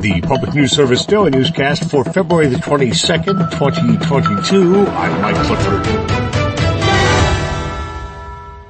The Public News Service Daily Newscast for February the 22nd, 2022. I'm Mike Clifford.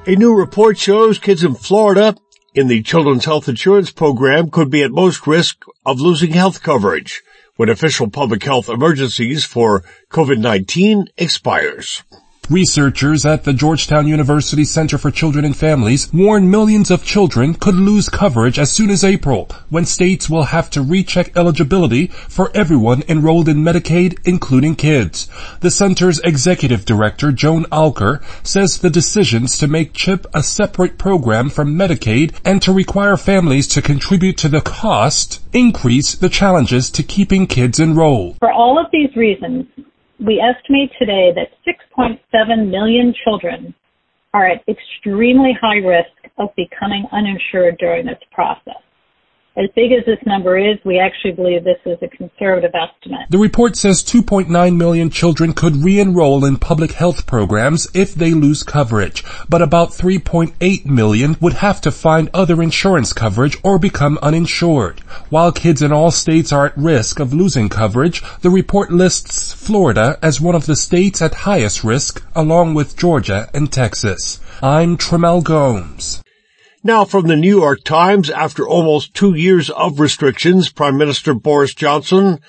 A new report shows kids in Florida in the Children's Health Insurance Program could be at most risk of losing health coverage when official public health emergencies for COVID-19 expires. Researchers at the Georgetown University Center for Children and Families warn millions of children could lose coverage as soon as April, when states will have to recheck eligibility for everyone enrolled in Medicaid, including kids. The center's executive director, Joan Alker, says the decisions to make CHIP a separate program from Medicaid and to require families to contribute to the cost increase the challenges to keeping kids enrolled. For all of these reasons, we estimate today that 6.7 million children are at extremely high risk of becoming uninsured during this process. As big as this number is, we actually believe this is a conservative estimate. The report says 2.9 million children could re-enroll in public health programs if they lose coverage, but about 3.8 million would have to find other insurance coverage or become uninsured. While kids in all states are at risk of losing coverage, the report lists Florida as one of the states at highest risk, along with Georgia and Texas. I'm Trimmel Gomes. Now from the New York Times, after almost two years of restrictions, Prime Minister Boris Johnson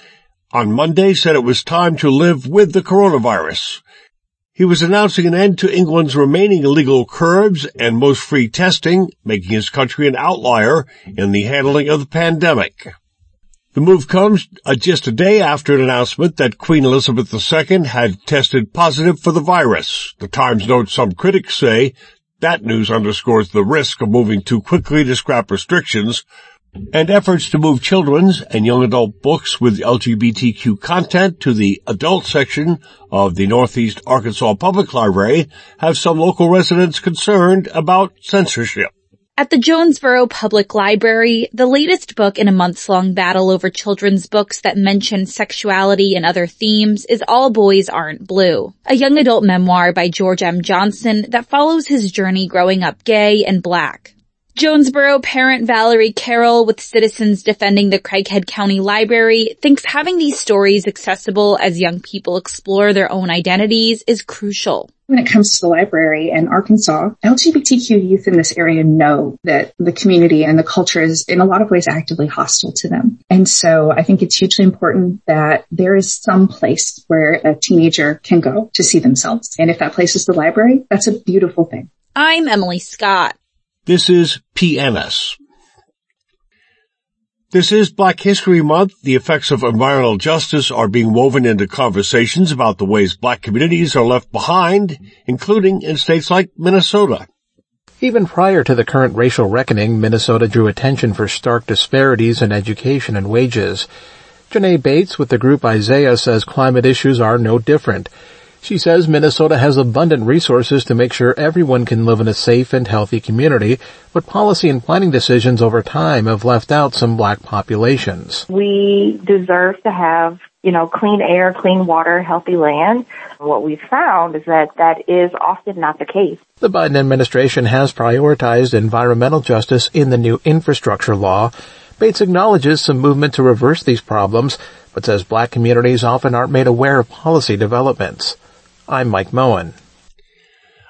on Monday said it was time to live with the coronavirus. He was announcing an end to England's remaining illegal curbs and most free testing, making his country an outlier in the handling of the pandemic. The move comes uh, just a day after an announcement that Queen Elizabeth II had tested positive for the virus. The Times notes some critics say that news underscores the risk of moving too quickly to scrap restrictions and efforts to move children's and young adult books with LGBTQ content to the adult section of the Northeast Arkansas Public Library have some local residents concerned about censorship. At the Jonesboro Public Library, the latest book in a months-long battle over children's books that mention sexuality and other themes is All Boys Aren't Blue, a young adult memoir by George M. Johnson that follows his journey growing up gay and black. Jonesboro parent Valerie Carroll with Citizens Defending the Craighead County Library thinks having these stories accessible as young people explore their own identities is crucial. When it comes to the library in Arkansas, LGBTQ youth in this area know that the community and the culture is in a lot of ways actively hostile to them. And so I think it's hugely important that there is some place where a teenager can go to see themselves. And if that place is the library, that's a beautiful thing. I'm Emily Scott. This is PNS. This is Black History Month. The effects of environmental justice are being woven into conversations about the ways black communities are left behind, including in states like Minnesota. Even prior to the current racial reckoning, Minnesota drew attention for stark disparities in education and wages. Janae Bates with the group Isaiah says climate issues are no different. She says Minnesota has abundant resources to make sure everyone can live in a safe and healthy community, but policy and planning decisions over time have left out some black populations. We deserve to have, you know, clean air, clean water, healthy land. What we've found is that that is often not the case. The Biden administration has prioritized environmental justice in the new infrastructure law. Bates acknowledges some movement to reverse these problems, but says black communities often aren't made aware of policy developments. I'm Mike Moen.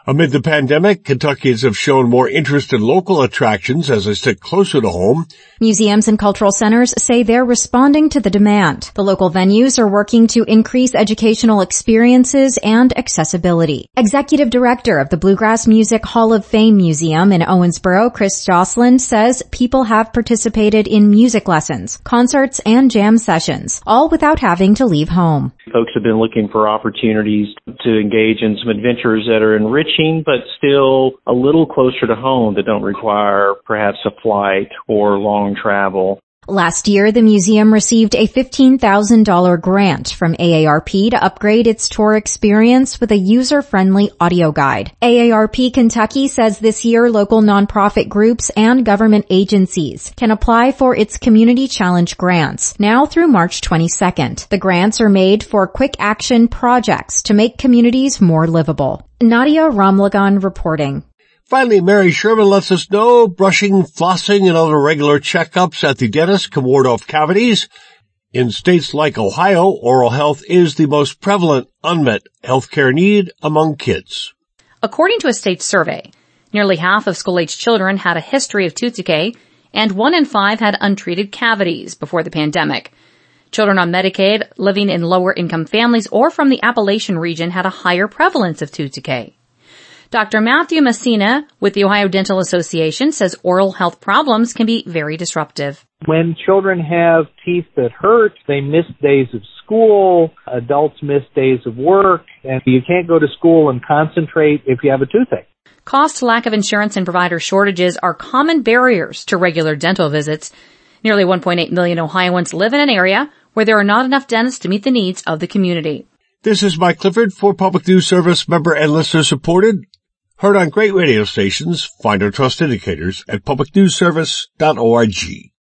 Amid the pandemic, Kentuckians have shown more interest in local attractions as they stick closer to home. Museums and cultural centers say they're responding to the demand. The local venues are working to increase educational experiences and accessibility. Executive Director of the Bluegrass Music Hall of Fame Museum in Owensboro, Chris Joslin, says people have participated in music lessons, concerts, and jam sessions, all without having to leave home. Folks have been looking for opportunities to engage in some adventures that are enriching, but still a little closer to home that don't require perhaps a flight or long travel. Last year, the museum received a $15,000 grant from AARP to upgrade its tour experience with a user-friendly audio guide. AARP Kentucky says this year local nonprofit groups and government agencies can apply for its Community Challenge grants now through March 22nd. The grants are made for quick action projects to make communities more livable. Nadia Ramlagan reporting. Finally, Mary Schuermann lets us know brushing, flossing, and other regular checkups at the dentist can ward off cavities. In states like Ohio, oral health is the most prevalent unmet healthcare need among kids. According to a state survey, nearly half of school-aged children had a history of tooth decay, and one in five had untreated cavities before the pandemic. Children on Medicaid living in lower income families or from the Appalachian region had a higher prevalence of tooth decay. Dr. Matthew Messina with the Ohio Dental Association says oral health problems can be very disruptive. When children have teeth that hurt, they miss days of school, adults miss days of work, and you can't go to school and concentrate if you have a toothache. Cost, lack of insurance, and provider shortages are common barriers to regular dental visits. Nearly 1.8 million Ohioans live in an area where there are not enough dentists to meet the needs of the community. This is Mike Clifford for Public News Service member and listener supported. Heard on great radio stations. Find our trust indicators at publicnewsservice.org.